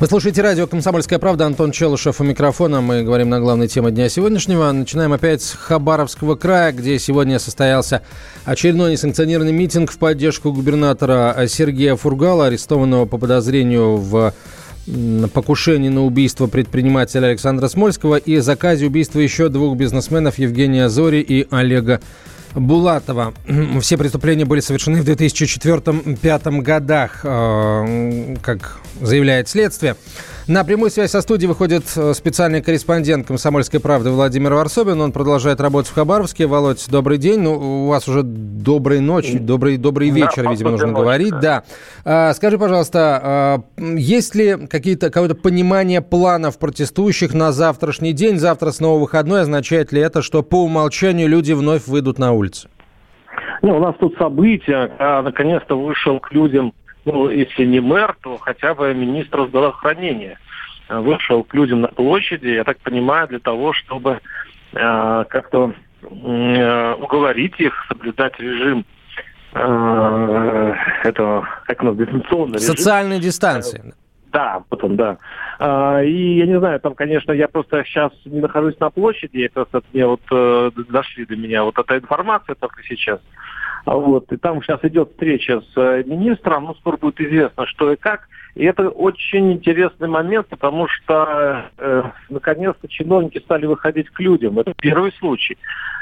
Вы слушаете радио «Комсомольская правда». Антон Челышев у микрофона. Мы говорим на главной теме дня сегодняшнего. Начинаем опять с Хабаровского края, где сегодня состоялся очередной несанкционированный митинг в поддержку губернатора Сергея Фургала, арестованного по подозрению в покушении на убийство предпринимателя Александра Смольского и заказе убийства еще двух бизнесменов Евгения Зори и Олега Булатова. Все преступления были совершены в 2004-2005 годах, э, как заявляет следствие. На прямую связь со студией выходит э, специальный корреспондент «Комсомольской правды» Владимир Варсобин. Он продолжает работать в Хабаровске. Володь, добрый день. Ну, у вас уже доброй ночи, добрый, добрый вечер, да, видимо, нужно ночь, говорить. Да. да. Скажи, пожалуйста, а, есть ли какие-то, какое-то понимание планов протестующих на завтрашний день? Завтра снова выходной. Означает ли это, что по умолчанию люди вновь выйдут на улицы? Ну, у нас тут события, а наконец-то вышел к людям ну, если не мэр, то хотя бы министр здравоохранения вышел к людям на площади, я так понимаю, для того, чтобы э, как-то э, уговорить их соблюдать режим э, этого, как нас, дистанционный режим. Социальной дистанции. Да, потом, да. А, и я не знаю, там, конечно, я просто сейчас не нахожусь на площади, это просто мне вот э, дошли до меня вот эта информация только сейчас. Вот, и там сейчас идет встреча с э, министром, ну, скоро будет известно, что и как. И это очень интересный момент, потому что э, наконец-то чиновники стали выходить к людям. Это первый случай.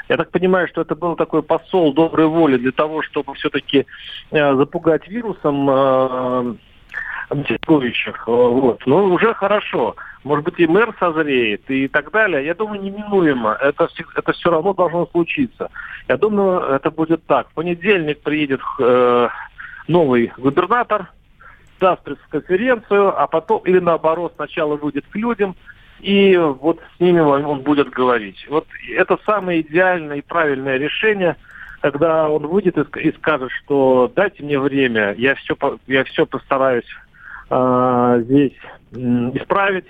Я так понимаю, что это был такой посол доброй воли для того, чтобы все-таки э, запугать вирусом э, протестующих. Вот. Но ну, уже хорошо. Может быть, и мэр созреет и так далее. Я думаю, неминуемо. Это, это все равно должно случиться. Я думаю, это будет так. В понедельник приедет э, новый губернатор, даст пресс-конференцию, а потом, или наоборот, сначала выйдет к людям, и вот с ними он будет говорить. Вот это самое идеальное и правильное решение, когда он выйдет и, скажет, что дайте мне время, я все, я все постараюсь э, здесь исправить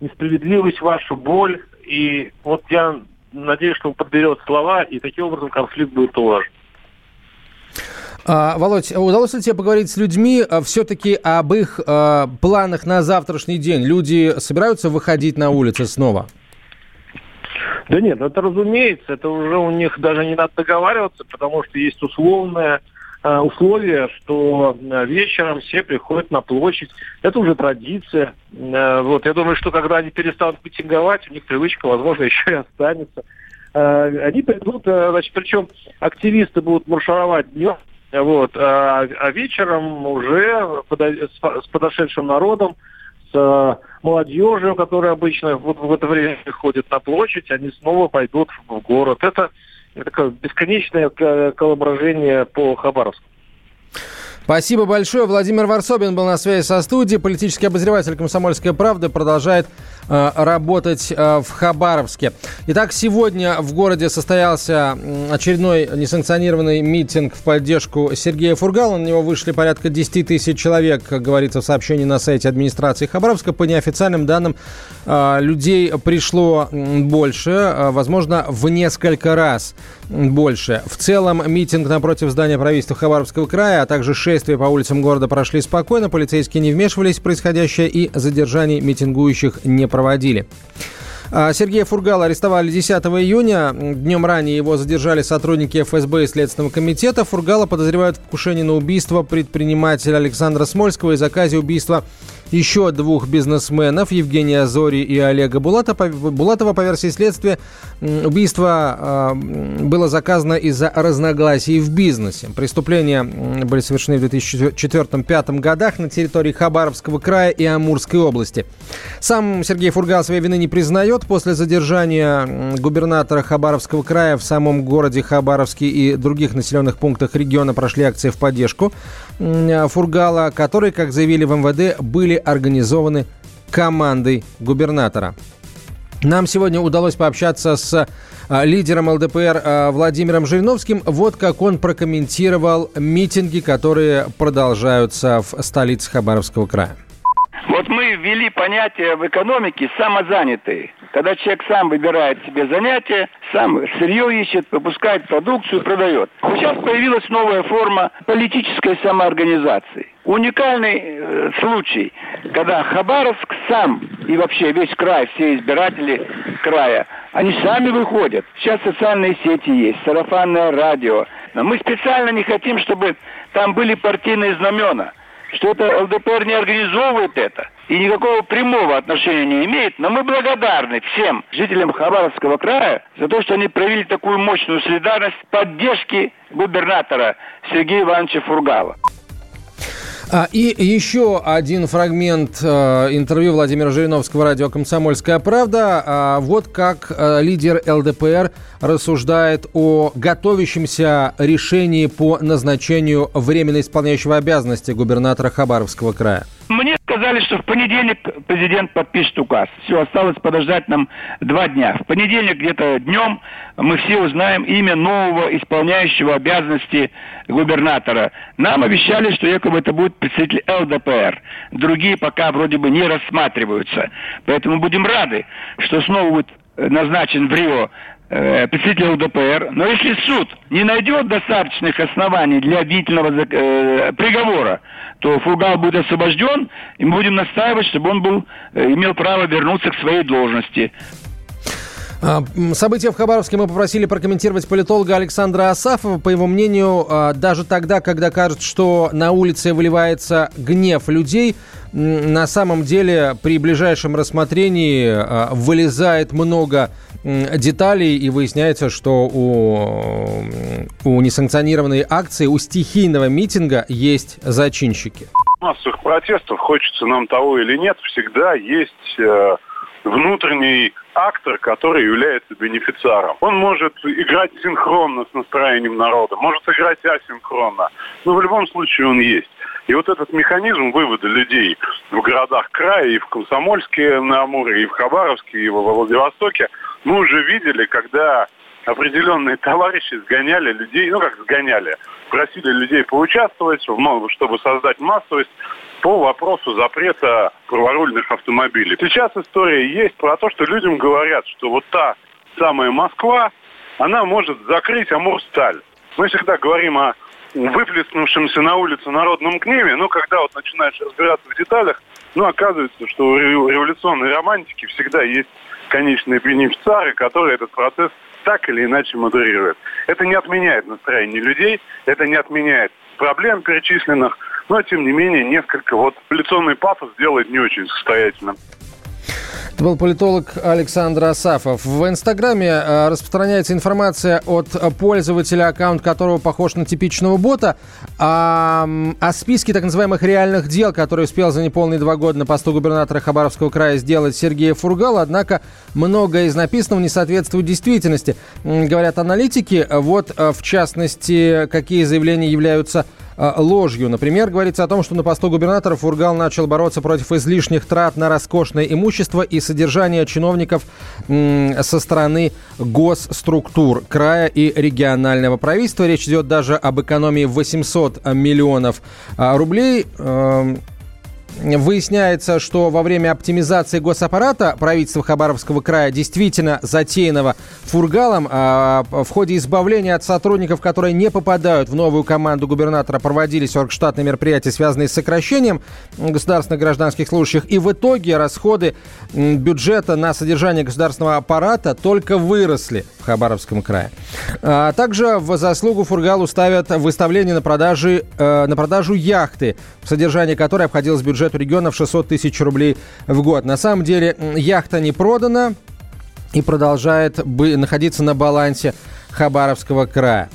несправедливость, вашу боль. И вот я надеюсь, что он подберет слова, и таким образом конфликт будет улажен. А, Володь, удалось ли тебе поговорить с людьми а, все-таки об их а, планах на завтрашний день? Люди собираются выходить на улицы снова? Да нет, это разумеется, это уже у них даже не надо договариваться, потому что есть условная Э, условия, что э, вечером все приходят на площадь. Это уже традиция. Э, вот, я думаю, что когда они перестанут митинговать, у них привычка, возможно, еще и останется. Они придут, значит, причем активисты будут маршировать днем, вот, а, а вечером уже с подошедшим народом, с молодежью, которая обычно вот в это время приходит на площадь, они снова пойдут в город. Это такое бесконечное колображение по Хабаровску. Спасибо большое. Владимир Варсобин был на связи со студией. Политический обозреватель «Комсомольской правды» продолжает э, работать э, в Хабаровске. Итак, сегодня в городе состоялся очередной несанкционированный митинг в поддержку Сергея Фургала. На него вышли порядка 10 тысяч человек, как говорится в сообщении на сайте администрации Хабаровска. По неофициальным данным, э, людей пришло больше, э, возможно, в несколько раз больше. В целом, митинг напротив здания правительства Хабаровского края, а также шествие по улицам города прошли спокойно. Полицейские не вмешивались в происходящее и задержаний митингующих не проводили. А, Сергея Фургала арестовали 10 июня. Днем ранее его задержали сотрудники ФСБ и Следственного комитета. Фургала подозревают в покушении на убийство предпринимателя Александра Смольского и заказе убийства еще двух бизнесменов, Евгения Зори и Олега Булатова. Булатова, по версии следствия, убийство э, было заказано из-за разногласий в бизнесе. Преступления были совершены в 2004-2005 годах на территории Хабаровского края и Амурской области. Сам Сергей Фургал своей вины не признает. После задержания губернатора Хабаровского края в самом городе Хабаровске и других населенных пунктах региона прошли акции в поддержку Фургала, которые, как заявили в МВД, были организованы командой губернатора. Нам сегодня удалось пообщаться с а, лидером ЛДПР а, Владимиром Жириновским. Вот как он прокомментировал митинги, которые продолжаются в столице Хабаровского края. Вот мы ввели понятие в экономике самозанятый. Когда человек сам выбирает себе занятие, сам сырье ищет, выпускает продукцию, продает. Сейчас появилась новая форма политической самоорганизации. Уникальный э, случай, когда Хабаровск сам и вообще весь край, все избиратели края, они сами выходят. Сейчас социальные сети есть, сарафанное радио. Но мы специально не хотим, чтобы там были партийные знамена – что-то ЛДПР не организовывает это и никакого прямого отношения не имеет, но мы благодарны всем жителям Хабаровского края за то, что они проявили такую мощную солидарность поддержки губернатора Сергея Ивановича Фургала. А, и еще один фрагмент э, интервью Владимира Жириновского радио «Комсомольская правда». А, вот как э, лидер ЛДПР рассуждает о готовящемся решении по назначению временно исполняющего обязанности губернатора Хабаровского края. Мне сказали, что в понедельник президент подпишет указ. Все, осталось подождать нам два дня. В понедельник где-то днем мы все узнаем имя нового исполняющего обязанности губернатора. Нам обещали, что якобы это будет представитель ЛДПР. Другие пока вроде бы не рассматриваются. Поэтому будем рады, что снова будет назначен в Рио э, представитель ЛДПР. Но если суд не найдет достаточных оснований для обвинительного э, приговора, то Фургал будет освобожден, и мы будем настаивать, чтобы он был, э, имел право вернуться к своей должности. А, события в Хабаровске мы попросили прокомментировать политолога Александра Асафова. По его мнению, а, даже тогда, когда кажется, что на улице выливается гнев людей, на самом деле при ближайшем рассмотрении а, вылезает много деталей и выясняется, что у, у несанкционированной акции, у стихийного митинга есть зачинщики. Массовых протестов, хочется нам того или нет, всегда есть э, внутренний актор, который является бенефициаром. Он может играть синхронно с настроением народа, может играть асинхронно, но в любом случае он есть. И вот этот механизм вывода людей в городах края, и в Комсомольске на Амуре, и в Хабаровске, и во Владивостоке, мы уже видели, когда определенные товарищи сгоняли людей, ну как сгоняли, просили людей поучаствовать, чтобы создать массовость по вопросу запрета праворульных автомобилей. Сейчас история есть про то, что людям говорят, что вот та самая Москва, она может закрыть Амурсталь. Мы всегда говорим о выплеснувшемся на улицу народном гневе, но когда вот начинаешь разбираться в деталях, ну, оказывается, что у революционной романтики всегда есть конечные бенефициары, которые этот процесс так или иначе модерируют. Это не отменяет настроение людей, это не отменяет проблем перечисленных, но, тем не менее, несколько вот полиционный пафос делает не очень состоятельным. Это был политолог Александр Асафов. В Инстаграме э, распространяется информация от пользователя, аккаунт которого похож на типичного бота, о, о списке так называемых реальных дел, которые успел за неполные два года на посту губернатора Хабаровского края сделать Сергей Фургал. Однако многое из написанного не соответствует действительности. Говорят аналитики. Вот, э, в частности, какие заявления являются ложью. Например, говорится о том, что на посту губернатора Фургал начал бороться против излишних трат на роскошное имущество и содержание чиновников со стороны госструктур края и регионального правительства. Речь идет даже об экономии 800 миллионов э, рублей. Выясняется, что во время оптимизации госаппарата правительства Хабаровского края действительно затеянного Фургалом а, в ходе избавления от сотрудников, которые не попадают в новую команду губернатора, проводились оргштатные мероприятия, связанные с сокращением государственных гражданских служащих. И в итоге расходы бюджета на содержание государственного аппарата только выросли в Хабаровском крае. А также в заслугу Фургалу ставят выставление на, продажи, э, на продажу яхты, содержание которой обходилось бюджет бюджету регионов 600 тысяч рублей в год. На самом деле яхта не продана и продолжает находиться на балансе Хабаровского края.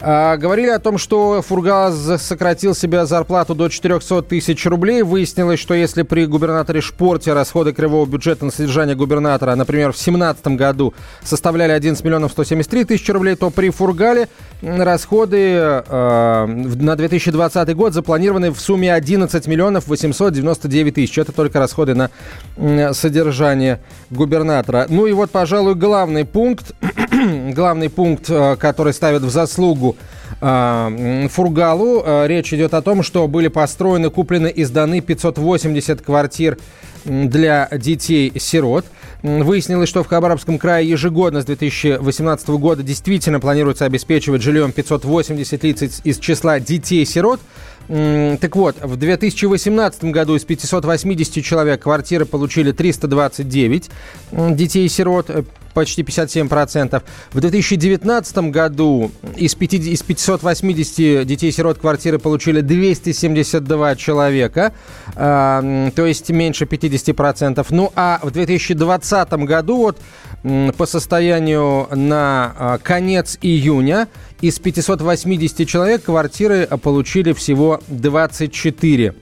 А, говорили о том, что Фургаз сократил себе зарплату до 400 тысяч рублей. Выяснилось, что если при губернаторе Шпорте расходы кривого бюджета на содержание губернатора, например, в 2017 году составляли 11 миллионов 173 тысячи рублей, то при Фургале расходы э, на 2020 год запланированы в сумме 11 миллионов 899 тысяч. Это только расходы на содержание губернатора. Ну и вот, пожалуй, главный пункт, главный пункт, э, который ставят в заслугу э, Фургалу. Э, речь идет о том, что были построены, куплены и сданы 580 квартир для детей-сирот. Выяснилось, что в Хабаровском крае ежегодно с 2018 года действительно планируется обеспечивать жильем 580 лиц из числа детей-сирот. Так вот, в 2018 году из 580 человек квартиры получили 329 детей-сирот, почти 57%. В 2019 году из, 50, из 580 детей-сирот квартиры получили 272 человека, э, то есть меньше 50%. Ну а в 2020 году вот по состоянию на а, конец июня из 580 человек квартиры получили всего 24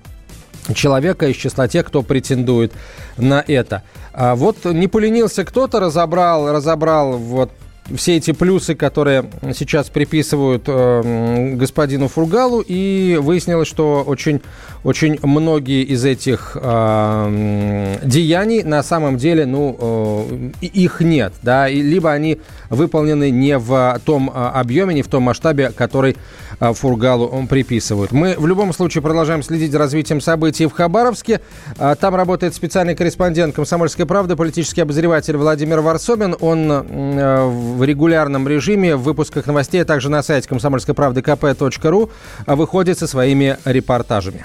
человека из числа тех, кто претендует на это. А вот не поленился кто-то, разобрал, разобрал вот все эти плюсы, которые сейчас приписывают э, господину Фургалу, и выяснилось, что очень, очень многие из этих э, деяний на самом деле, ну, э, их нет, да, и, либо они выполнены не в том э, объеме, не в том масштабе, который э, Фургалу приписывают. Мы в любом случае продолжаем следить за развитием событий в Хабаровске. Там работает специальный корреспондент «Комсомольской правды», политический обозреватель Владимир Варсобин. Он э, в регулярном режиме в выпусках новостей, а также на сайте комсомольской правды kp.ru выходит со своими репортажами.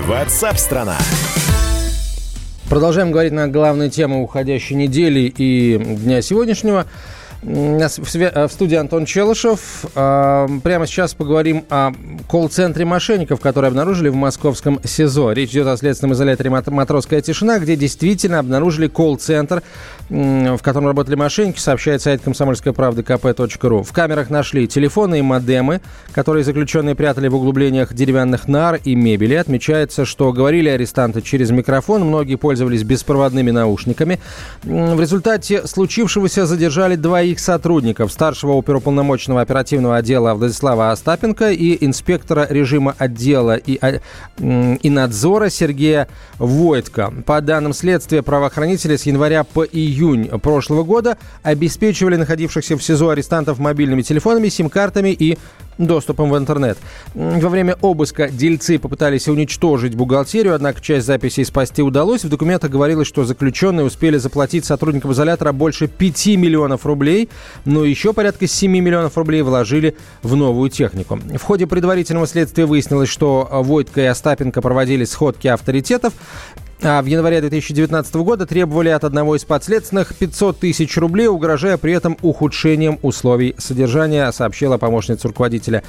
Ватсап-страна! Продолжаем говорить на главные темы уходящей недели и дня сегодняшнего. В студии Антон Челышев. А, прямо сейчас поговорим о колл-центре мошенников, которые обнаружили в московском СИЗО. Речь идет о следственном изоляторе «Матросская тишина», где действительно обнаружили колл-центр, в котором работали мошенники, сообщает сайт комсомольской правды kp.ru. В камерах нашли телефоны и модемы, которые заключенные прятали в углублениях деревянных нар и мебели. Отмечается, что говорили арестанты через микрофон, многие пользовались беспроводными наушниками. В результате случившегося задержали двоих двоих сотрудников, старшего оперуполномоченного оперативного отдела Владислава Остапенко и инспектора режима отдела и, а, и надзора Сергея Войтко. По данным следствия, правоохранители с января по июнь прошлого года обеспечивали находившихся в СИЗО арестантов мобильными телефонами, сим-картами и доступом в интернет. Во время обыска дельцы попытались уничтожить бухгалтерию, однако часть записей спасти удалось. В документах говорилось, что заключенные успели заплатить сотрудникам изолятора больше 5 миллионов рублей, но еще порядка 7 миллионов рублей вложили в новую технику. В ходе предварительного следствия выяснилось, что Войтко и Остапенко проводили сходки авторитетов. А в январе 2019 года требовали от одного из подследственных 500 тысяч рублей, угрожая при этом ухудшением условий содержания, сообщила помощница руководителя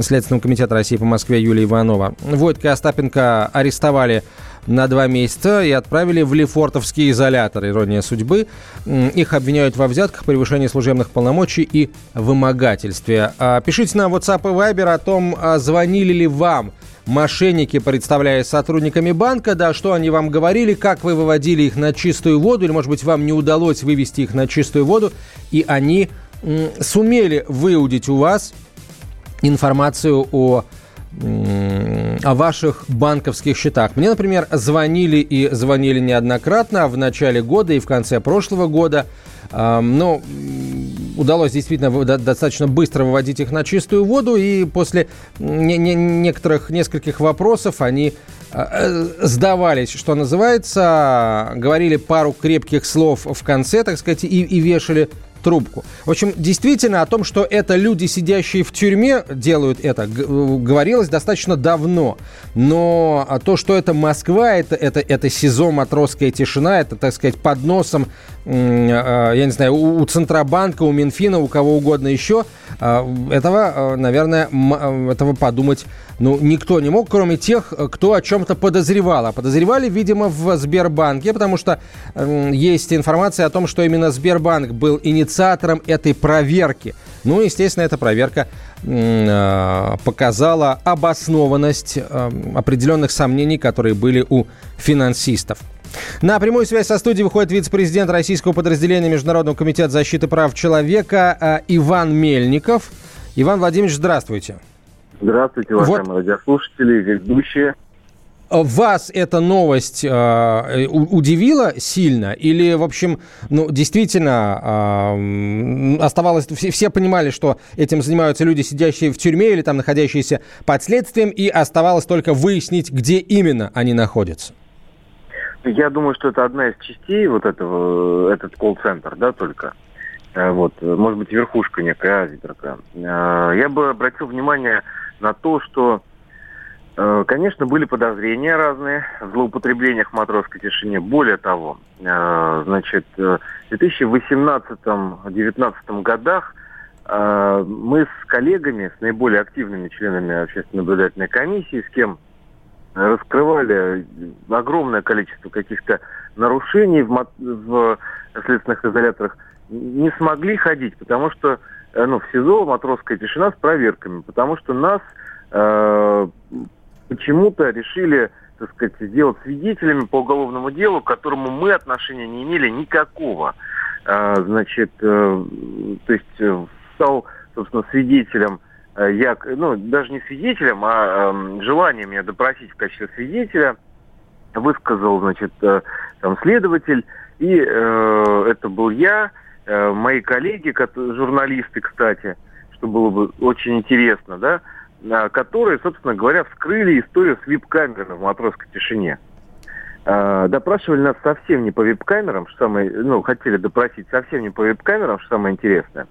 Следственного комитета России по Москве Юлия Иванова. Войтка Остапенко арестовали на два месяца и отправили в Лефортовский изолятор. Ирония судьбы. Их обвиняют во взятках, превышении служебных полномочий и вымогательстве. А пишите нам WhatsApp и Viber о том, а звонили ли вам мошенники, представляя сотрудниками банка, да, что они вам говорили, как вы выводили их на чистую воду, или, может быть, вам не удалось вывести их на чистую воду, и они сумели выудить у вас информацию о о ваших банковских счетах. Мне, например, звонили и звонили неоднократно в начале года и в конце прошлого года. Но удалось действительно достаточно быстро выводить их на чистую воду, и после некоторых, нескольких вопросов они а, э, сдавались, что называется, говорили пару крепких слов в конце, так сказать, и, и вешали трубку. В общем, действительно о том, что это люди, сидящие в тюрьме, делают это, говорилось достаточно давно. Но то, что это Москва, это, это, это СИЗО «Матросская тишина», это, так сказать, под носом, я не знаю, у Центробанка, у Минфина, у кого угодно еще, этого, наверное, этого подумать ну, никто не мог, кроме тех, кто о чем-то подозревал. А подозревали, видимо, в Сбербанке, потому что есть информация о том, что именно Сбербанк был инициатором этой проверки. Ну, естественно, эта проверка э, показала обоснованность э, определенных сомнений, которые были у финансистов. На прямую связь со студией выходит вице-президент российского подразделения Международного комитета защиты прав человека э, Иван Мельников. Иван Владимирович, здравствуйте. Здравствуйте, уважаемые вот. радиослушатели, ведущие. Вас эта новость э, удивила сильно? Или, в общем, ну, действительно э, оставалось... Все, все понимали, что этим занимаются люди, сидящие в тюрьме или там находящиеся под следствием, и оставалось только выяснить, где именно они находятся? Я думаю, что это одна из частей вот этого, этот колл-центр, да, только. Э, вот, может быть, верхушка некая. Э, я бы обратил внимание на то, что, э, конечно, были подозрения разные в злоупотреблениях в матросской тишине. Более того, э, значит, в 2018-2019 годах э, мы с коллегами, с наиболее активными членами общественной наблюдательной комиссии, с кем раскрывали огромное количество каких-то нарушений в, в следственных изоляторах, не смогли ходить, потому что Э, ну, в СИЗО матросская тишина с проверками, потому что нас э, почему-то решили, так сказать, сделать свидетелями по уголовному делу, к которому мы отношения не имели никакого. Э, значит, э, то есть э, стал, собственно, свидетелем э, я, ну, даже не свидетелем, а э, желанием меня допросить в качестве свидетеля высказал, значит, там следователь, и это был я, мои коллеги, журналисты, кстати, что было бы очень интересно, да, которые, собственно говоря, вскрыли историю с вип-камерами в матросской тишине. Э, допрашивали нас совсем не по вип-камерам, что самое, ну, хотели допросить совсем не по вип-камерам, что самое интересное.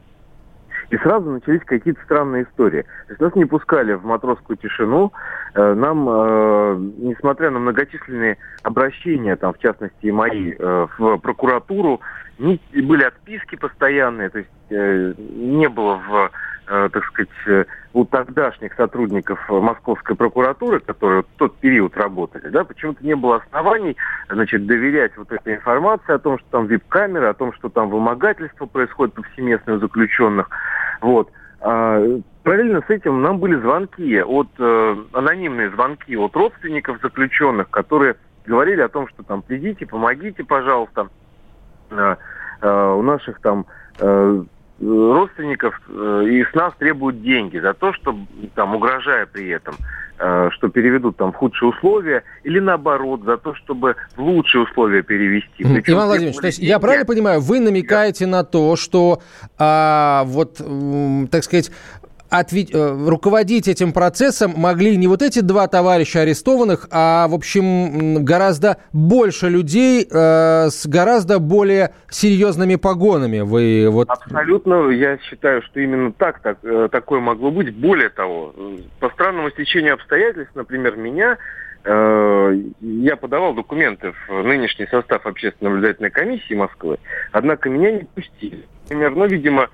И сразу начались какие-то странные истории. То есть нас не пускали в матросскую тишину. Нам, несмотря на многочисленные обращения, там, в частности, и мои, в прокуратуру, не, были отписки постоянные, то есть э, не было в, э, так сказать, э, у тогдашних сотрудников Московской прокуратуры, которые в тот период работали, да, почему-то не было оснований, значит, доверять вот этой информации о том, что там вип-камеры, о том, что там вымогательство происходит повсеместно у заключенных, вот. А, параллельно с этим нам были звонки от э, анонимные звонки от родственников заключенных, которые говорили о том, что там придите, помогите, пожалуйста. Э, э, у наших там э, родственников и с нас требуют деньги за то, что там угрожая при этом, что переведут там в худшие условия, или наоборот, за то, чтобы в лучшие условия перевести. Причем Иван Владимирович, то есть я правильно понимаю, вы намекаете да. на то, что а, вот, так сказать, отве- э, руководить этим процессом могли не вот эти два товарища арестованных, а, в общем, гораздо больше людей э, с гораздо более серьезными погонами. Вы вот... Абсолютно, я считаю, что именно так, так э, такое могло быть. Более того, по странному стечению обстоятельств, например, меня э, я подавал документы в нынешний состав общественной наблюдательной комиссии Москвы, однако меня не пустили. Например, ну, видимо,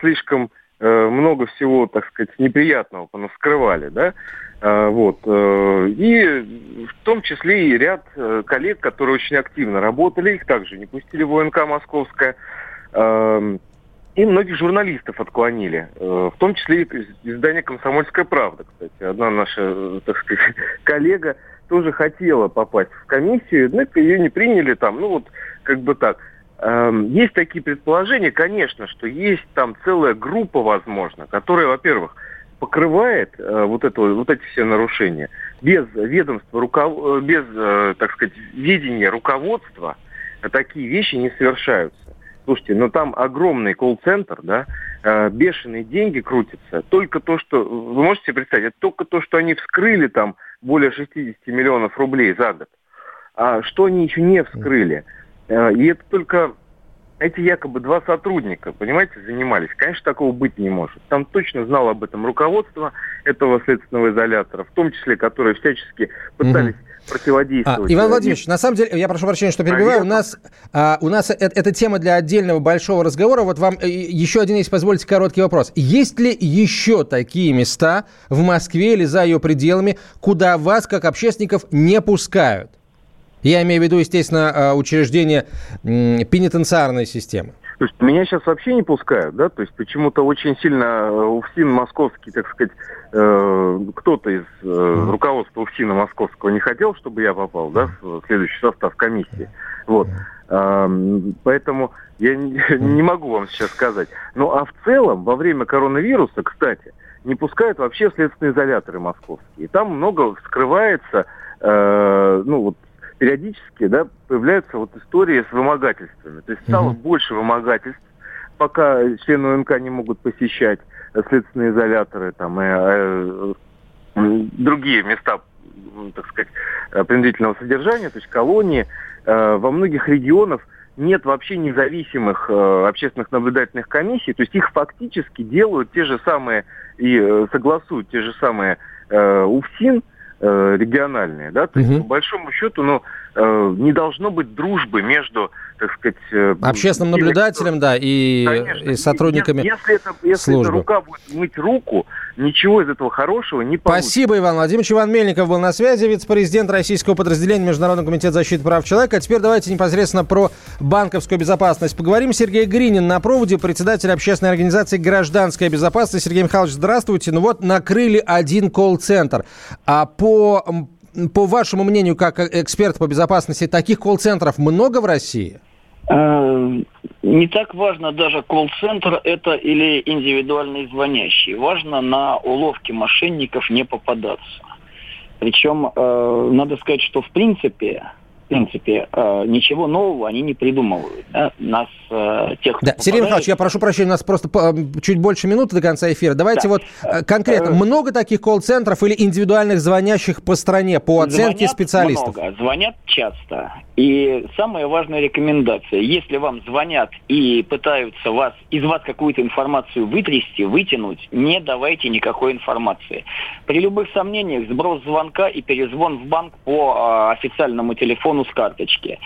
слишком много всего, так сказать, неприятного понаскрывали, да, э, вот. Э, и в том числе и ряд коллег, которые очень активно работали, их также не пустили в ОНК Московская. И многих журналистов отклонили, в том числе и издание «Комсомольская правда», кстати. Одна наша, так сказать, коллега тоже хотела попасть в комиссию, однако ее не приняли там, ну вот как бы так. Эм, есть такие предположения, конечно, что есть там целая группа, возможно, которая, во-первых, покрывает э, вот, это, вот эти все нарушения без ведомства. Э, без, э, так сказать, ведения руководства такие вещи не совершаются. Слушайте, но там огромный колл-центр, да, э, бешеные деньги крутятся. Только то, что, вы можете представить, это только то, что они вскрыли там более 60 миллионов рублей за год. А что они еще не вскрыли? Э, и это только эти якобы два сотрудника, понимаете, занимались. Конечно, такого быть не может. Там точно знало об этом руководство этого следственного изолятора, в том числе, которые всячески пытались угу противодействовать. А, Иван Владимирович, на самом деле, я прошу прощения, что перебиваю. У нас, а, у нас это, это тема для отдельного большого разговора. Вот вам э, еще один, если позволите, короткий вопрос. Есть ли еще такие места в Москве или за ее пределами, куда вас, как общественников, не пускают? Я имею в виду, естественно, а, учреждение пенитенциарной системы. То есть меня сейчас вообще не пускают, да? То есть почему-то очень сильно э, УФСИН московский, так сказать, э, кто-то из э, руководства УФСИНа московского не хотел, чтобы я попал, да, в следующий состав комиссии. Вот. Э, поэтому я не, не могу вам сейчас сказать. Ну а в целом, во время коронавируса, кстати, не пускают вообще следственные изоляторы московские. И там много скрывается, э, ну вот периодически да, появляются вот истории с вымогательствами. То есть стало mm-hmm. больше вымогательств, пока члены УНК не могут посещать следственные изоляторы там, и э, э, другие места, так сказать, принудительного содержания, то есть колонии. Э, во многих регионах нет вообще независимых э, общественных наблюдательных комиссий, то есть их фактически делают те же самые и э, согласуют те же самые э, УФСИН, региональные, да, то угу. есть по большому счету, ну, э, не должно быть дружбы между, так сказать, э, общественным наблюдателем, да, и, Конечно. и сотрудниками если, если это, если службы. эта рука будет мыть руку, ничего из этого хорошего не получится. Спасибо, Иван Владимирович. Иван Мельников был на связи, вице-президент российского подразделения Международного комитета защиты прав человека. А теперь давайте непосредственно про банковскую безопасность поговорим. Сергей Гринин на проводе, председатель общественной организации «Гражданская безопасность». Сергей Михайлович, здравствуйте. Ну вот, накрыли один колл-центр. А по по вашему мнению, как эксперт по безопасности, таких колл-центров много в России? Э, не так важно даже колл-центр это или индивидуальный звонящий. Важно на уловки мошенников не попадаться. Причем э, надо сказать, что в принципе принципе, э, ничего нового они не придумывают. Да? Нас, э, тех, да. Сергей Михайлович, я прошу прощения, у нас просто чуть больше минуты до конца эфира. Давайте да. вот э, конкретно, много таких колл-центров или индивидуальных звонящих по стране по оценке Звонят специалистов? Много. Звонят часто. И самая важная рекомендация, если вам звонят и пытаются вас, из вас какую-то информацию вытрясти, вытянуть, не давайте никакой информации. При любых сомнениях сброс звонка и перезвон в банк по э, официальному телефону с карточки.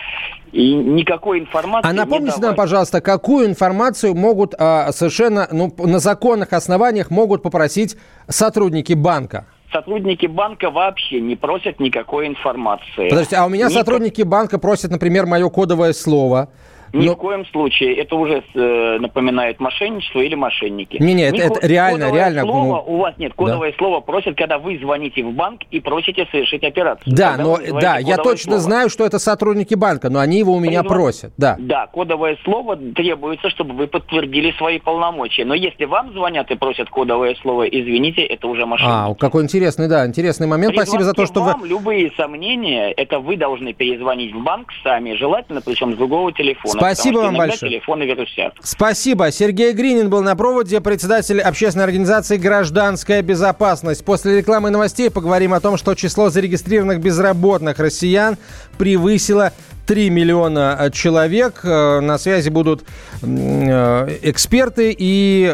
И никакой информации А напомните нам, пожалуйста, какую информацию могут э, совершенно ну, на законных основаниях могут попросить сотрудники банка? сотрудники банка вообще не просят никакой информации. Подождите, а у меня Ник... сотрудники банка просят, например, мое кодовое слово. Ни Но... в коем случае. Это уже э, напоминает мошенничество или мошенники. Не, не, это, это реально, кодовое реально. Слово, ну... У вас нет, кодовое да. слово просят, когда вы звоните в банк и просите совершить операцию. Да, когда но да, я точно слово. знаю, что это сотрудники банка, но они его у меня Призван... просят. Да. да, кодовое слово требуется, чтобы вы подтвердили свои полномочия. Но если вам звонят и просят кодовое слово, извините, это уже мошенничество. А, какой интересный, да, интересный момент. Призван Спасибо за то, что вам вы... любые сомнения, это вы должны перезвонить в банк сами, желательно, причем с другого телефона. Спасибо вам большое телефоны вирусят. Спасибо. Сергей Гринин был на проводе, председатель общественной организации «Гражданская безопасность». После рекламы и новостей поговорим о том, что число зарегистрированных безработных россиян превысило 3 миллиона э, человек. Э, на связи будут э, эксперты, и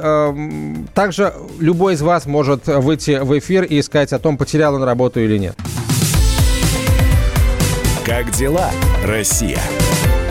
также любой из вас может выйти в эфир и сказать о том, потерял он работу или нет. Как дела, Россия?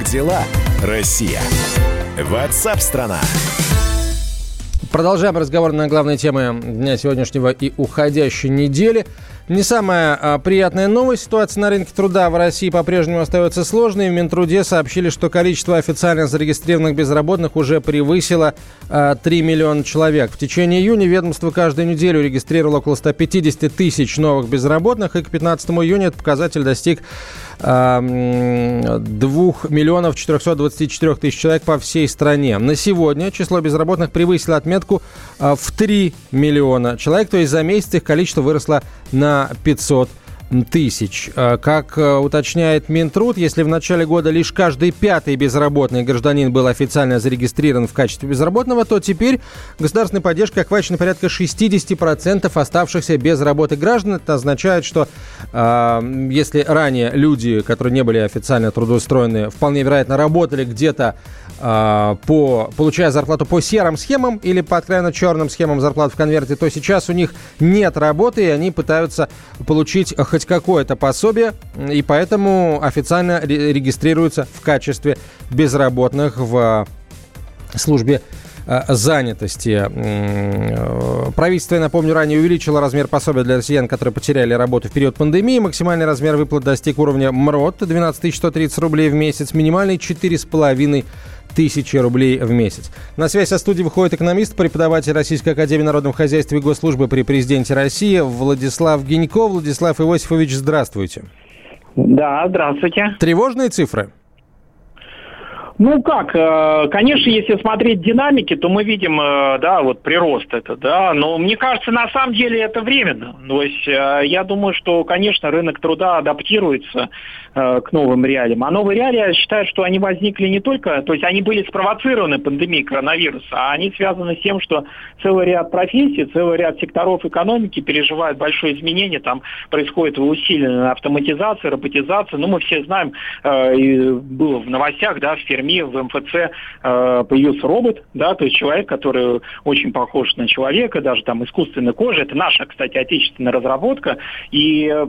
Как дела, Россия? Ватсап-страна! Продолжаем разговор на главные темы дня сегодняшнего и уходящей недели. Не самая а, приятная новость. Ситуация на рынке труда в России по-прежнему остается сложной. В Минтруде сообщили, что количество официально зарегистрированных безработных уже превысило а, 3 миллиона человек. В течение июня ведомство каждую неделю регистрировало около 150 тысяч новых безработных, и к 15 июня этот показатель достиг 2 миллионов 424 тысяч человек по всей стране. На сегодня число безработных превысило отметку а, в 3 миллиона человек, то есть за месяц их количество выросло на 500 тысяч. А, как а, уточняет Минтруд, если в начале года лишь каждый пятый безработный гражданин был официально зарегистрирован в качестве безработного, то теперь государственной поддержкой охвачено порядка 60% оставшихся без работы граждан. Это означает, что э, если ранее люди, которые не были официально трудоустроены, вполне вероятно работали где-то э, по, получая зарплату по серым схемам или по откровенно черным схемам зарплат в конверте, то сейчас у них нет работы, и они пытаются получить хоть какое-то пособие, и поэтому официально регистрируются в качестве безработных в службе э, занятости. Э, правительство, я напомню, ранее увеличило размер пособия для россиян, которые потеряли работу в период пандемии. Максимальный размер выплат достиг уровня МРОТ 12 130 рублей в месяц, минимальный 4,5 тысячи рублей в месяц. На связь со студией выходит экономист, преподаватель Российской Академии Народного Хозяйства и Госслужбы при Президенте России Владислав Гинько. Владислав Иосифович, здравствуйте. Да, здравствуйте. Тревожные цифры? Ну как, э, конечно, если смотреть динамики, то мы видим, э, да, вот прирост это, да, но мне кажется, на самом деле это временно. То есть э, я думаю, что, конечно, рынок труда адаптируется к новым реалиям. А новые реалии, я считаю, что они возникли не только, то есть они были спровоцированы пандемией коронавируса, а они связаны с тем, что целый ряд профессий, целый ряд секторов экономики переживают большое изменение, там происходит усиленная автоматизация, роботизация. Ну, мы все знаем, было в новостях, да, в Перми СМИ, в МФЦ э, появился робот, да, то есть человек, который очень похож на человека, даже там искусственная кожа. Это наша, кстати, отечественная разработка. И э,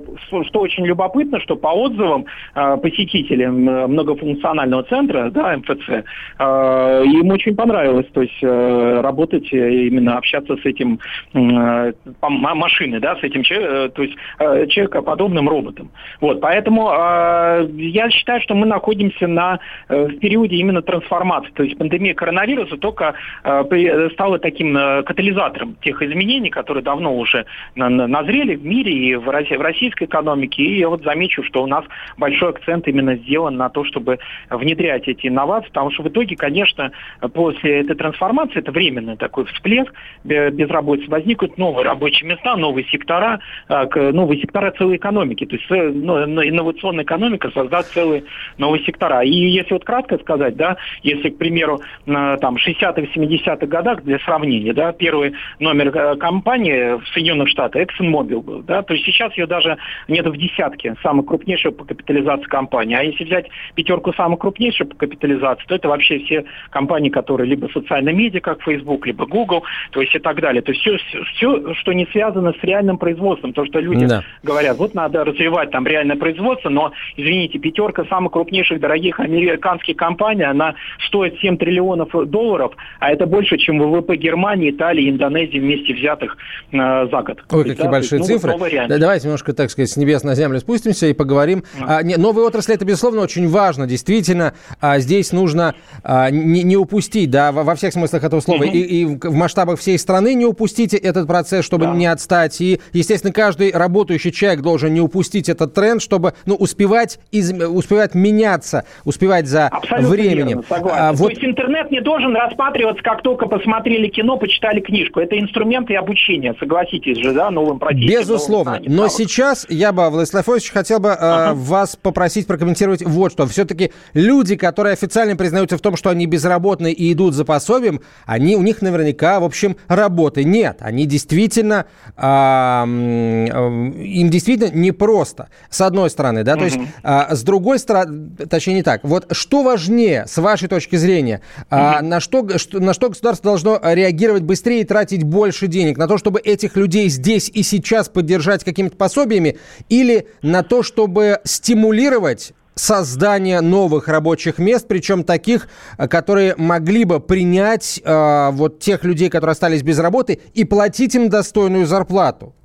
что очень любопытно, что по отзывам э, посетителей многофункционального центра, да, МФЦ, э, им очень понравилось, то есть э, работать, именно общаться с этим э, машиной, да, с этим э, то есть э, человекоподобным роботом. Вот, поэтому э, я считаю, что мы находимся на, э, в периоде периоде именно трансформации. То есть пандемия коронавируса только э, стала таким э, катализатором тех изменений, которые давно уже назрели в мире и в, российской экономике. И я вот замечу, что у нас большой акцент именно сделан на то, чтобы внедрять эти инновации, потому что в итоге, конечно, после этой трансформации, это временный такой всплеск безработицы, возникнут новые рабочие места, новые сектора, э, новые сектора целой экономики. То есть инновационная экономика создаст целые новые сектора. И если вот кратко сказать, сказать, да, если, к примеру, там 60-х, 70-х годах, для сравнения, да, первый номер э, компании в Соединенных Штатах ExxonMobil был, да, то есть сейчас ее даже нет в десятке самых крупнейших по капитализации компаний. А если взять пятерку самых крупнейших по капитализации, то это вообще все компании, которые либо социальные медиа, как Facebook, либо Google, то есть и так далее. То есть все, все что не связано с реальным производством, то, что люди да. говорят, вот надо развивать там реальное производство, но, извините, пятерка самых крупнейших дорогих американских компаний компания, она стоит 7 триллионов долларов, а это больше, чем ВВП Германии, Италии, Индонезии вместе взятых э, за год. Ой, какие да, большие есть, ну, цифры. Да, давайте немножко, так сказать, с небес на землю спустимся и поговорим. А. А, не, новые отрасли, это, безусловно, очень важно. Действительно, а, здесь нужно а, не, не упустить, да, во, во всех смыслах этого слова, угу. и, и в масштабах всей страны не упустить этот процесс, чтобы да. не отстать. И, естественно, каждый работающий человек должен не упустить этот тренд, чтобы ну, успевать, из, успевать меняться, успевать за Абсолютно времени. Верно, согласен. А, вот... То есть интернет не должен рассматриваться, как только посмотрели кино, почитали книжку. Это инструменты обучения, согласитесь же, да, новым профессиям. Безусловно. Новым Но сейчас я бы, Владислав Ильич, хотел бы ага. э, вас попросить прокомментировать вот что. Все-таки люди, которые официально признаются в том, что они безработные и идут за пособием, они, у них наверняка, в общем, работы нет. Они действительно, э, э, им действительно непросто, с одной стороны, да, угу. то есть э, с другой стороны, точнее не так. Вот что важнее важнее, с вашей точки зрения? Mm-hmm. А, на, что, что, на что государство должно реагировать быстрее и тратить больше денег? На то, чтобы этих людей здесь и сейчас поддержать какими-то пособиями? Или на то, чтобы стимулировать создание новых рабочих мест, причем таких, которые могли бы принять э, вот тех людей, которые остались без работы, и платить им достойную зарплату?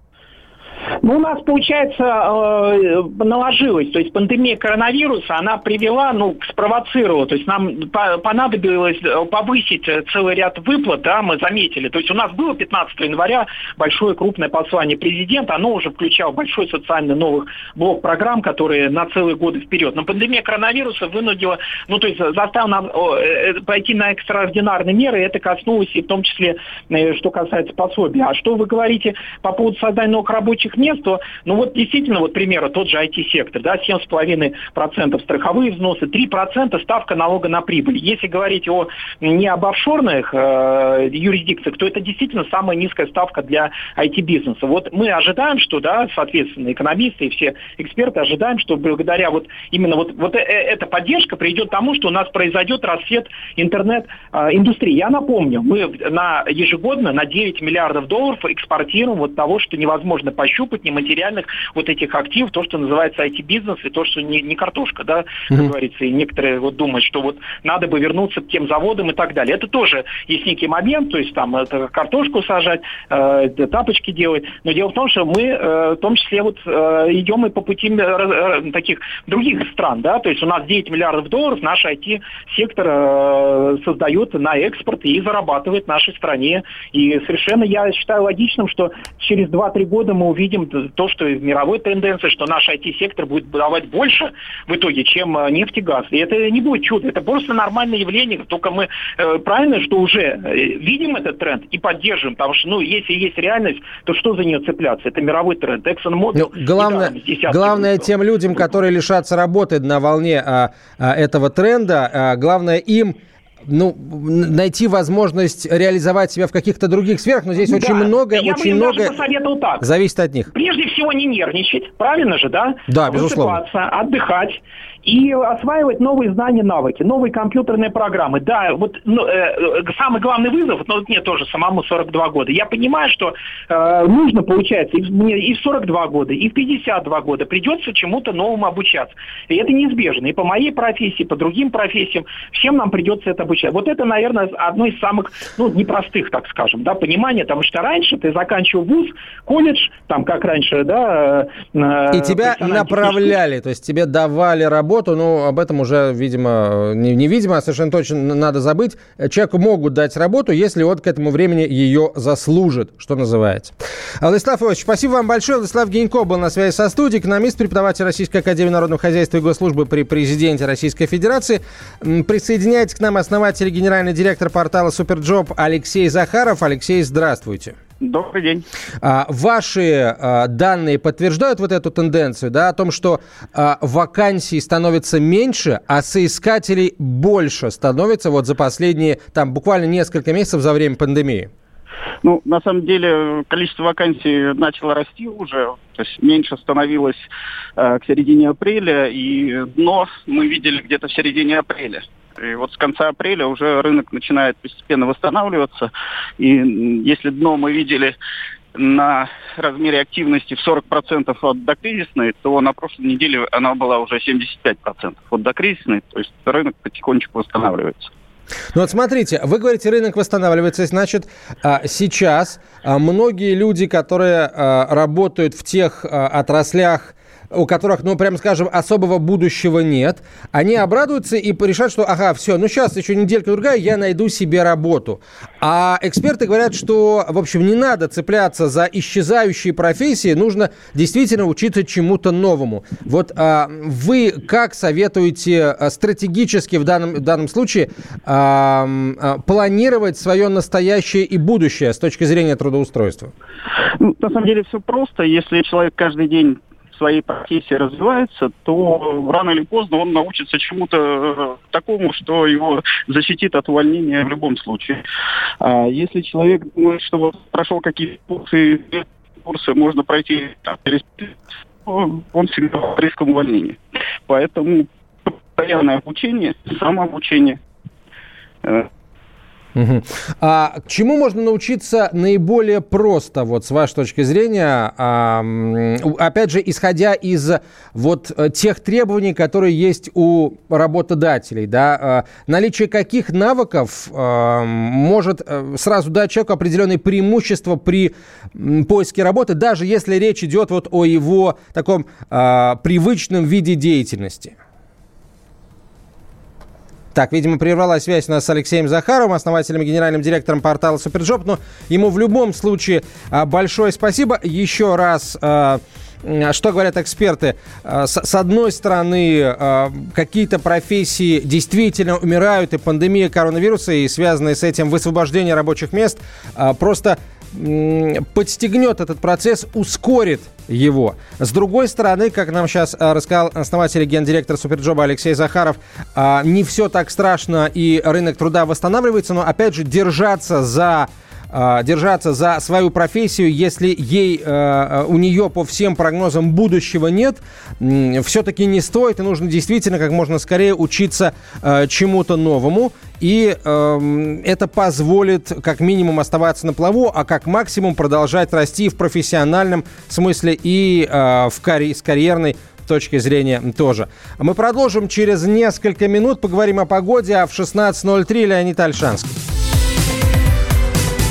Ну, у нас, получается, э, наложилось, то есть пандемия коронавируса, она привела, ну, спровоцировала, то есть нам понадобилось э, повысить э, целый ряд выплат, да, мы заметили. То есть у нас было 15 января большое крупное послание президента, оно уже включало большой социальный новый блок программ, которые на целые годы вперед. Но пандемия коронавируса вынудила, ну, то есть заставила нам пойти на экстраординарные меры, и это коснулось и в том числе, что касается пособия. А что вы говорите по поводу создания новых рабочих мест, то, ну вот действительно, вот примеры, тот же IT-сектор, да, 7,5% страховые взносы, 3% ставка налога на прибыль. Если говорить о, не об офшорных э, юрисдикциях, то это действительно самая низкая ставка для IT-бизнеса. Вот мы ожидаем, что, да, соответственно, экономисты и все эксперты ожидаем, что благодаря вот именно вот, вот э, э эта поддержка приведет к тому, что у нас произойдет расцвет интернет-индустрии. Я напомню, мы на ежегодно на 9 миллиардов долларов экспортируем вот того, что невозможно пощупать, нематериальных вот этих активов, то, что называется IT-бизнес, и то, что не, не картошка, да, как mm-hmm. говорится, и некоторые вот думают, что вот надо бы вернуться к тем заводам и так далее. Это тоже есть некий момент, то есть там это картошку сажать, э, тапочки делать, но дело в том, что мы э, в том числе вот э, идем и по пути э, э, таких других стран, да, то есть у нас 9 миллиардов долларов наш IT-сектор э, создает на экспорт и зарабатывает нашей стране, и совершенно я считаю логичным, что через 2-3 года мы увидим то, что в мировой тенденции, что наш IT-сектор будет давать больше в итоге, чем э, нефть и газ. И это не будет чудо, это просто нормальное явление, только мы э, правильно, что уже э, видим этот тренд и поддерживаем, потому что, ну, если есть реальность, то что за нее цепляться? Это мировой тренд. ExxonMobil... Ну, главное, главное тем людям, которые лишатся работы на волне а, а, этого тренда, а, главное им ну, найти возможность реализовать себя в каких-то других сферах, но здесь да, очень много, я очень бы много посоветовал так. зависит от них. Прежде всего не нервничать, правильно же, да? Да, безусловно. Отдыхать, и осваивать новые знания, навыки, новые компьютерные программы. Да, вот ну, э, самый главный вызов, ну, вот мне тоже самому 42 года. Я понимаю, что э, нужно, получается, и, мне и в 42 года, и в 52 года придется чему-то новому обучаться. И это неизбежно. И по моей профессии, и по другим профессиям, всем нам придется это обучать. Вот это, наверное, одно из самых, ну, непростых, так скажем, да, понимания, потому что раньше ты заканчивал вуз, колледж, там, как раньше, да. Э, и тебя направляли, то есть тебе давали работу, работу, но об этом уже, видимо, не, не видимо, а совершенно точно надо забыть. Человеку могут дать работу, если он к этому времени ее заслужит, что называется. Владислав Иванович, спасибо вам большое. Владислав Генько был на связи со студией, экономист, преподаватель Российской Академии Народного Хозяйства и Госслужбы при президенте Российской Федерации. Присоединяйтесь к нам основатель и генеральный директор портала Superjob Алексей Захаров. Алексей, здравствуйте. Добрый день. А, ваши а, данные подтверждают вот эту тенденцию, да, о том, что а, вакансий становится меньше, а соискателей больше становится вот за последние, там, буквально несколько месяцев за время пандемии? Ну, на самом деле, количество вакансий начало расти уже, то есть меньше становилось э, к середине апреля, и дно мы видели где-то в середине апреля. И вот с конца апреля уже рынок начинает постепенно восстанавливаться. И если дно мы видели на размере активности в 40% от докризисной, то на прошлой неделе она была уже 75% от докризисной, то есть рынок потихонечку восстанавливается. Ну вот смотрите, вы говорите, рынок восстанавливается, значит, а, сейчас а, многие люди, которые а, работают в тех отраслях, у которых, ну, прямо скажем, особого будущего нет, они обрадуются и решат, что, ага, все, ну, сейчас еще неделька-другая, я найду себе работу. А эксперты говорят, что, в общем, не надо цепляться за исчезающие профессии, нужно действительно учиться чему-то новому. Вот а, вы как советуете а, стратегически в данном, в данном случае а, а, планировать свое настоящее и будущее с точки зрения трудоустройства? Ну, на самом деле все просто. Если человек каждый день своей профессии развивается, то рано или поздно он научится чему-то э, такому, что его защитит от увольнения в любом случае. А если человек думает, что вот прошел какие-то курсы, курсы можно пройти там, через он всегда в риском увольнения. Поэтому постоянное обучение, самообучение, э, Угу. А чему можно научиться наиболее просто, вот с вашей точки зрения, а, опять же, исходя из вот э, тех требований, которые есть у работодателей, да, а, наличие каких навыков а, может э, сразу дать человеку определенные преимущества при поиске работы, даже если речь идет вот о его таком а, привычном виде деятельности? Так, видимо, прервалась связь у нас с Алексеем Захаровым, основателем и генеральным директором портала Superjob. Но ему в любом случае а, большое спасибо. Еще раз а, что говорят эксперты? А, с одной стороны, какие-то профессии действительно умирают, и пандемия коронавируса, и связанные с этим высвобождение рабочих мест просто подстегнет этот процесс, ускорит его. С другой стороны, как нам сейчас а, рассказал основатель и гендиректор Суперджоба Алексей Захаров, а, не все так страшно и рынок труда восстанавливается, но опять же держаться за держаться за свою профессию, если ей, э, у нее по всем прогнозам будущего нет, все-таки не стоит, и нужно действительно как можно скорее учиться э, чему-то новому, и э, это позволит как минимум оставаться на плаву, а как максимум продолжать расти в профессиональном смысле и в карь- с карьерной точки зрения тоже. Мы продолжим через несколько минут, поговорим о погоде, а в 16.03 Леонид Альшанский.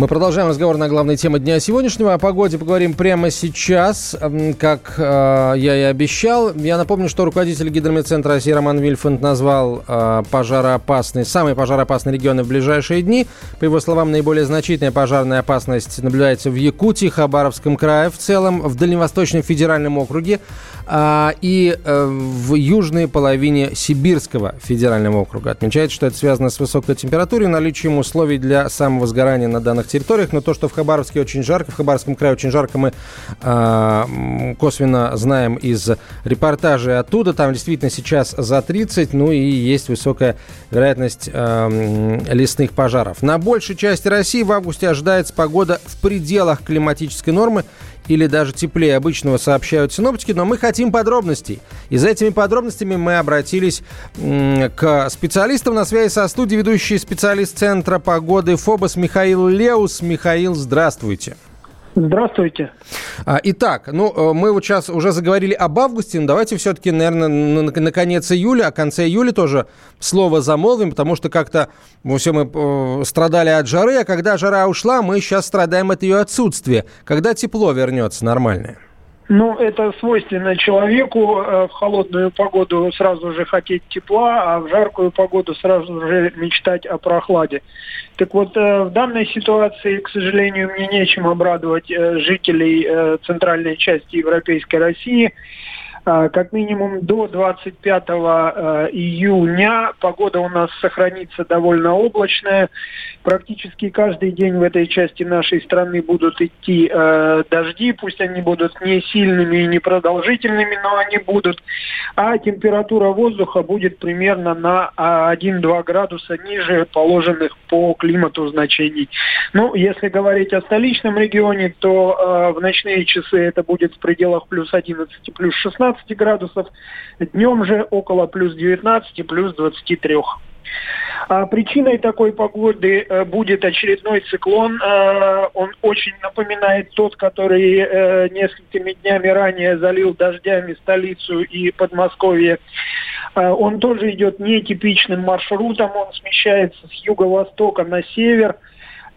мы продолжаем разговор на главной теме дня сегодняшнего. О погоде поговорим прямо сейчас, как э, я и обещал. Я напомню, что руководитель гидромедцентра России Роман Вильфанд назвал э, пожароопасные, самые пожароопасные регионы в ближайшие дни. По его словам, наиболее значительная пожарная опасность наблюдается в Якутии, Хабаровском крае в целом, в Дальневосточном федеральном округе э, и э, в южной половине Сибирского федерального округа. Отмечается, что это связано с высокой температурой наличием условий для самого сгорания на данных территориях, но то, что в Хабаровске очень жарко, в Хабаровском крае очень жарко, мы э, косвенно знаем из репортажей оттуда. Там действительно сейчас за 30, ну и есть высокая вероятность э, лесных пожаров. На большей части России в августе ожидается погода в пределах климатической нормы или даже теплее обычного, сообщают синоптики, но мы хотим подробностей. И за этими подробностями мы обратились к специалистам на связи со студией, ведущий специалист Центра погоды ФОБОС Михаил Леус. Михаил, здравствуйте. Здравствуйте. А, итак, ну, э, мы вот сейчас уже заговорили об августе, но давайте все-таки, наверное, на, конец июля, а конце июля тоже слово замолвим, потому что как-то мы все мы э, страдали от жары, а когда жара ушла, мы сейчас страдаем от ее отсутствия. Когда тепло вернется нормальное? Ну, это свойственно человеку э, в холодную погоду сразу же хотеть тепла, а в жаркую погоду сразу же мечтать о прохладе. Так вот, э, в данной ситуации, к сожалению, мне нечем обрадовать э, жителей центральной части Европейской России. Как минимум до 25 июня погода у нас сохранится довольно облачная. Практически каждый день в этой части нашей страны будут идти э, дожди, пусть они будут не сильными и не продолжительными, но они будут. А температура воздуха будет примерно на 1-2 градуса ниже положенных по климату значений. Ну, если говорить о столичном регионе, то э, в ночные часы это будет в пределах плюс 11, плюс 16 градусов. Днем же около плюс 19, плюс 23. А причиной такой погоды э, будет очередной циклон. Э, он очень напоминает тот, который э, несколькими днями ранее залил дождями столицу и Подмосковье. Он тоже идет нетипичным маршрутом, он смещается с юго-востока на север –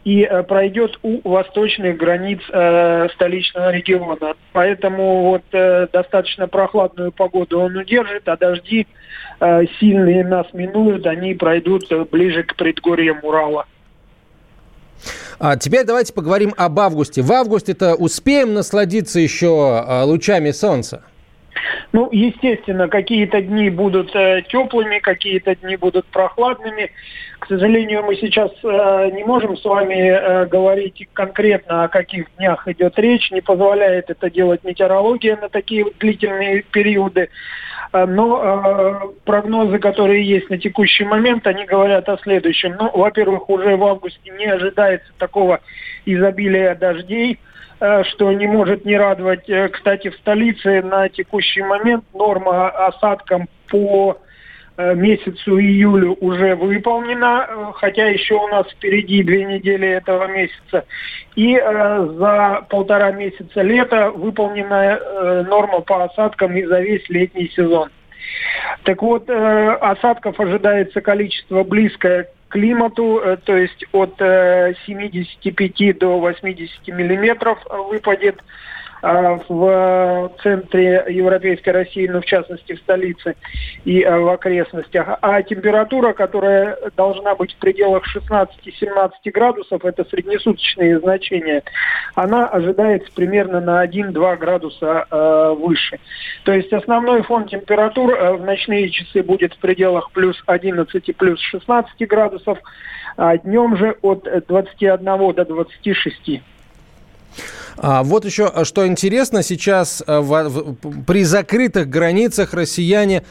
и э, пройдет у восточных границ э, столичного региона. Поэтому вот э, достаточно прохладную погоду он удержит, а дожди э, сильные нас минуют, они пройдут э, ближе к предгорьям Урала. А теперь давайте поговорим об августе. В августе-то успеем насладиться еще э, лучами солнца? Ну, естественно, какие-то дни будут э, теплыми, какие-то дни будут прохладными. К сожалению, мы сейчас э, не можем с вами э, говорить конкретно, о каких днях идет речь. Не позволяет это делать метеорология на такие длительные периоды. Э, но э, прогнозы, которые есть на текущий момент, они говорят о следующем. Ну, во-первых, уже в августе не ожидается такого изобилия дождей. Э, что не может не радовать. Э, кстати, в столице на текущий момент норма осадкам по месяцу июлю уже выполнена, хотя еще у нас впереди две недели этого месяца. И э, за полтора месяца лета выполнена э, норма по осадкам и за весь летний сезон. Так вот, э, осадков ожидается количество близкое климату, э, то есть от 75 э, до 80 миллиметров выпадет в центре Европейской России, ну, в частности, в столице и а, в окрестностях. А температура, которая должна быть в пределах 16-17 градусов, это среднесуточные значения, она ожидается примерно на 1-2 градуса э, выше. То есть основной фон температур э, в ночные часы будет в пределах плюс 11 и плюс 16 градусов, а днем же от 21 до 26. А, вот еще а, что интересно, сейчас а, в, в, при закрытых границах россияне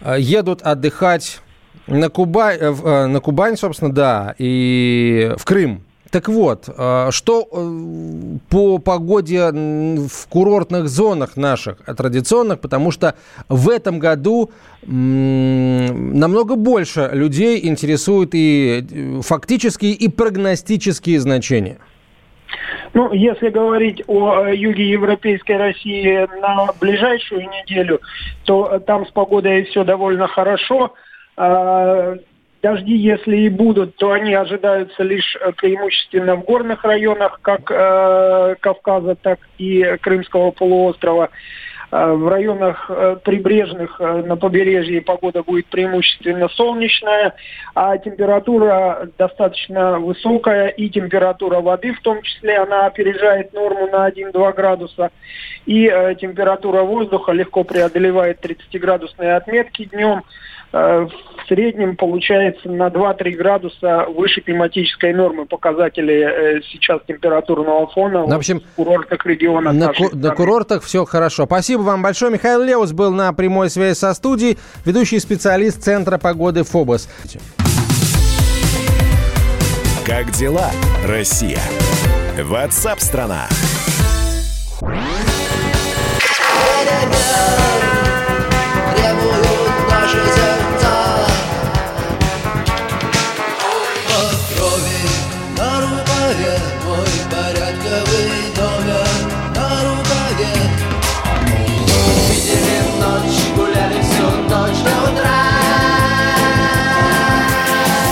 а, едут отдыхать на, Куба, э, на Кубань, собственно, да, и в Крым. Так вот, что э, по погоде в курортных зонах наших традиционных, потому что в этом году намного больше людей интересуют и э, фактические, и прогностические значения. Ну, если говорить о э, юге Европейской России на ближайшую неделю, то э, там с погодой все довольно хорошо. А, дожди, если и будут, то они ожидаются лишь э, преимущественно в горных районах, как Кавказа, так и Крымского полуострова. Э, в районах э, прибрежных э, на побережье погода будет преимущественно солнечная, а температура достаточно высокая, и температура воды в том числе, она опережает норму на 1-2 градуса, и температура воздуха легко преодолевает 30-градусные отметки днем. Э, в среднем получается на 2-3 градуса выше климатической нормы показатели э, сейчас температурного фона ну, в общем, в курортных регионах. На, ку- на курортах все хорошо. Спасибо вам большое. Михаил Леус был на прямой связи со студией, ведущий специалист Центра погоды ФОБОС. Как дела, Россия? Ватсап-страна!